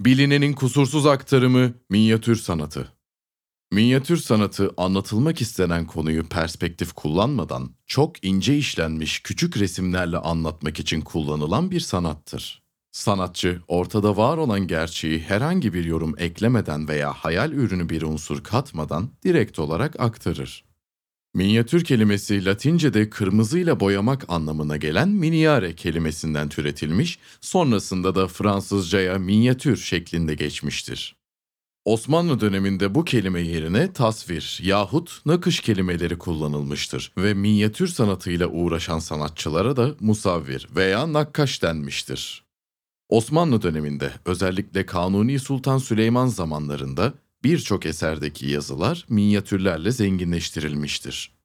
Bilinenin kusursuz aktarımı minyatür sanatı. Minyatür sanatı anlatılmak istenen konuyu perspektif kullanmadan çok ince işlenmiş küçük resimlerle anlatmak için kullanılan bir sanattır. Sanatçı ortada var olan gerçeği herhangi bir yorum eklemeden veya hayal ürünü bir unsur katmadan direkt olarak aktarır. Minyatür kelimesi Latince'de kırmızıyla boyamak anlamına gelen miniare kelimesinden türetilmiş, sonrasında da Fransızcaya minyatür şeklinde geçmiştir. Osmanlı döneminde bu kelime yerine tasvir yahut nakış kelimeleri kullanılmıştır ve minyatür sanatıyla uğraşan sanatçılara da musavvir veya nakkaş denmiştir. Osmanlı döneminde özellikle Kanuni Sultan Süleyman zamanlarında birçok eserdeki yazılar minyatürlerle zenginleştirilmiştir.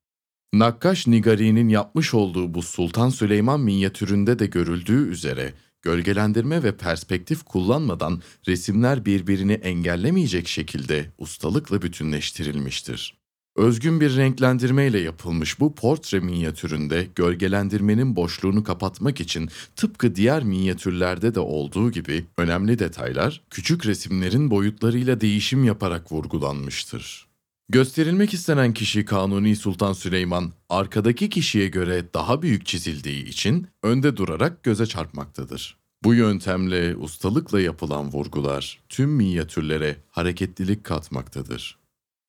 Nakkaş Nigari'nin yapmış olduğu bu Sultan Süleyman minyatüründe de görüldüğü üzere gölgelendirme ve perspektif kullanmadan resimler birbirini engellemeyecek şekilde ustalıkla bütünleştirilmiştir. Özgün bir renklendirmeyle yapılmış bu portre minyatüründe gölgelendirmenin boşluğunu kapatmak için tıpkı diğer minyatürlerde de olduğu gibi önemli detaylar küçük resimlerin boyutlarıyla değişim yaparak vurgulanmıştır. Gösterilmek istenen kişi Kanuni Sultan Süleyman, arkadaki kişiye göre daha büyük çizildiği için önde durarak göze çarpmaktadır. Bu yöntemle ustalıkla yapılan vurgular tüm minyatürlere hareketlilik katmaktadır.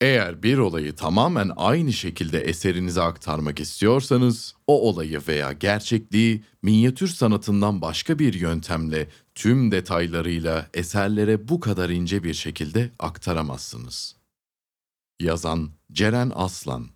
Eğer bir olayı tamamen aynı şekilde eserinize aktarmak istiyorsanız, o olayı veya gerçekliği minyatür sanatından başka bir yöntemle tüm detaylarıyla eserlere bu kadar ince bir şekilde aktaramazsınız. Yazan Ceren Aslan